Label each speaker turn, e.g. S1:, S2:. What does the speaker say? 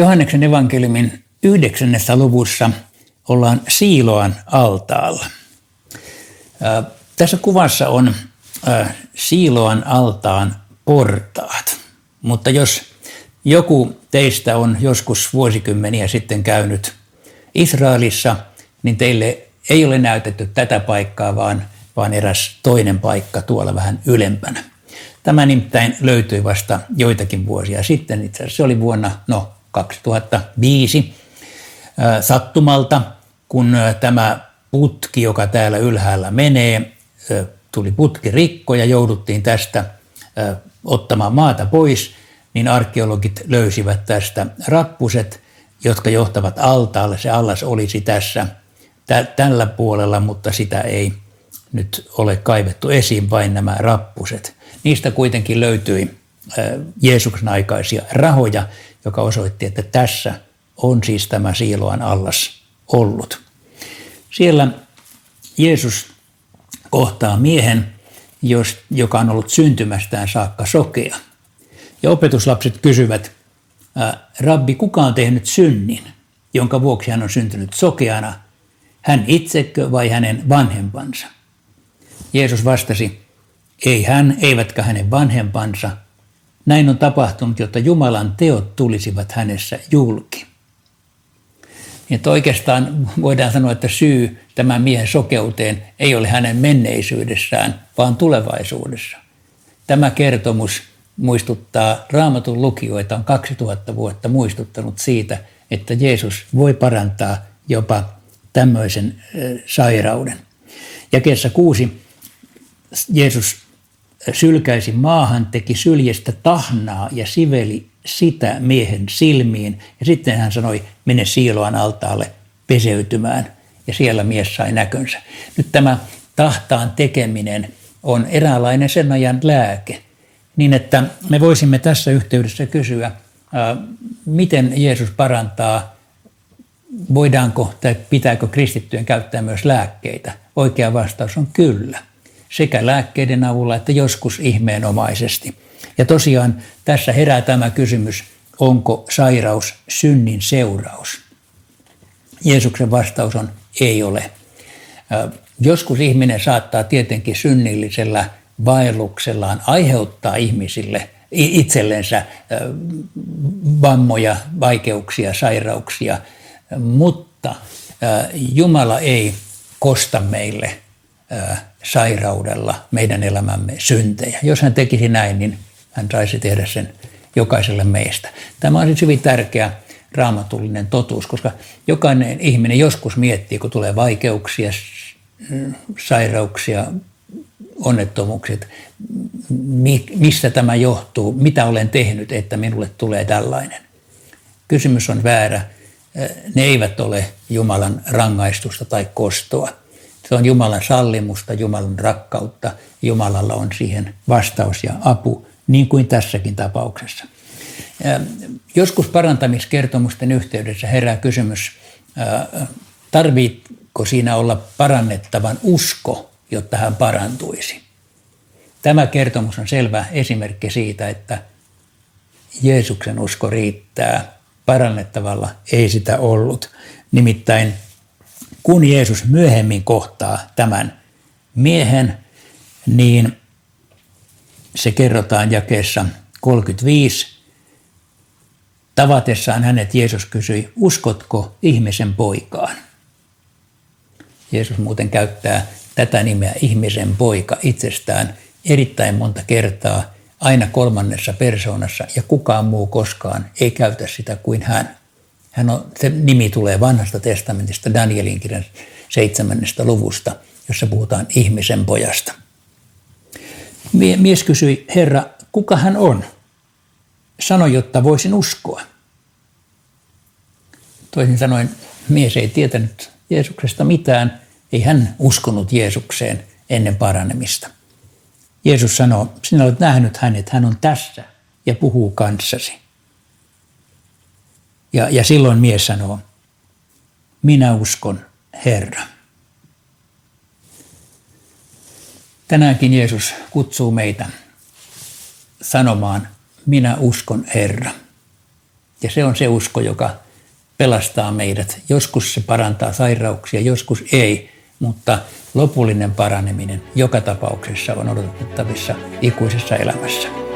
S1: Johanneksen evankeliumin yhdeksännessä luvussa ollaan Siiloan altaalla. Tässä kuvassa on Siiloan altaan portaat, mutta jos joku teistä on joskus vuosikymmeniä sitten käynyt Israelissa, niin teille ei ole näytetty tätä paikkaa, vaan, vaan eräs toinen paikka tuolla vähän ylempänä. Tämä nimittäin löytyi vasta joitakin vuosia sitten. Itse asiassa se oli vuonna no, 2005 sattumalta, kun tämä putki, joka täällä ylhäällä menee, tuli putki rikko ja jouduttiin tästä ottamaan maata pois, niin arkeologit löysivät tästä rappuset, jotka johtavat altaalle. Se allas olisi tässä tällä puolella, mutta sitä ei nyt ole kaivettu esiin, vain nämä rappuset. Niistä kuitenkin löytyi Jeesuksen aikaisia rahoja, joka osoitti, että tässä on siis tämä Siiloan allas ollut. Siellä Jeesus kohtaa miehen, joka on ollut syntymästään saakka sokea. Ja opetuslapset kysyvät, Rabbi, kuka on tehnyt synnin, jonka vuoksi hän on syntynyt sokeana, hän itsekö vai hänen vanhempansa? Jeesus vastasi, ei hän, eivätkä hänen vanhempansa. Näin on tapahtunut, jotta Jumalan teot tulisivat hänessä julki. Että oikeastaan voidaan sanoa, että syy tämän miehen sokeuteen ei ole hänen menneisyydessään, vaan tulevaisuudessa. Tämä kertomus muistuttaa raamatun lukijoita on 2000 vuotta muistuttanut siitä, että Jeesus voi parantaa jopa tämmöisen sairauden. Jakeessa kuusi Jeesus sylkäisi maahan, teki syljestä tahnaa ja siveli sitä miehen silmiin. Ja sitten hän sanoi, mene Siiloan altaalle peseytymään. Ja siellä mies sai näkönsä. Nyt tämä tahtaan tekeminen on eräänlainen sen ajan lääke. Niin että me voisimme tässä yhteydessä kysyä, miten Jeesus parantaa, voidaanko tai pitääkö kristittyjen käyttää myös lääkkeitä. Oikea vastaus on kyllä sekä lääkkeiden avulla että joskus ihmeenomaisesti. Ja tosiaan tässä herää tämä kysymys, onko sairaus synnin seuraus? Jeesuksen vastaus on ei ole. Joskus ihminen saattaa tietenkin synnillisellä vaelluksellaan aiheuttaa ihmisille itsellensä vammoja, vaikeuksia, sairauksia, mutta Jumala ei kosta meille sairaudella meidän elämämme syntejä. Jos hän tekisi näin, niin hän saisi tehdä sen jokaiselle meistä. Tämä on siis hyvin tärkeä raamatullinen totuus, koska jokainen ihminen joskus miettii, kun tulee vaikeuksia, sairauksia, onnettomuukset, mistä tämä johtuu, mitä olen tehnyt, että minulle tulee tällainen. Kysymys on väärä. Ne eivät ole Jumalan rangaistusta tai kostoa. Se on Jumalan sallimusta, Jumalan rakkautta. Jumalalla on siihen vastaus ja apu, niin kuin tässäkin tapauksessa. Joskus parantamiskertomusten yhteydessä herää kysymys, tarvitko siinä olla parannettavan usko, jotta hän parantuisi. Tämä kertomus on selvä esimerkki siitä, että Jeesuksen usko riittää, parannettavalla ei sitä ollut. Nimittäin kun Jeesus myöhemmin kohtaa tämän miehen, niin se kerrotaan jakeessa 35. Tavatessaan hänet Jeesus kysyi, uskotko ihmisen poikaan? Jeesus muuten käyttää tätä nimeä ihmisen poika itsestään erittäin monta kertaa, aina kolmannessa persoonassa, ja kukaan muu koskaan ei käytä sitä kuin hän. Hän on, se nimi tulee vanhasta testamentista Danielin kirjan seitsemännestä luvusta, jossa puhutaan ihmisen pojasta. Mies kysyi, Herra, kuka hän on? Sano, jotta voisin uskoa. Toisin sanoen, mies ei tietänyt Jeesuksesta mitään, ei hän uskonut Jeesukseen ennen paranemista. Jeesus sanoo, sinä olet nähnyt hänet, hän on tässä ja puhuu kanssasi. Ja, ja silloin mies sanoo, minä uskon Herra. Tänäänkin Jeesus kutsuu meitä sanomaan, minä uskon Herra. Ja se on se usko, joka pelastaa meidät. Joskus se parantaa sairauksia, joskus ei, mutta lopullinen paraneminen joka tapauksessa on odotettavissa ikuisessa elämässä.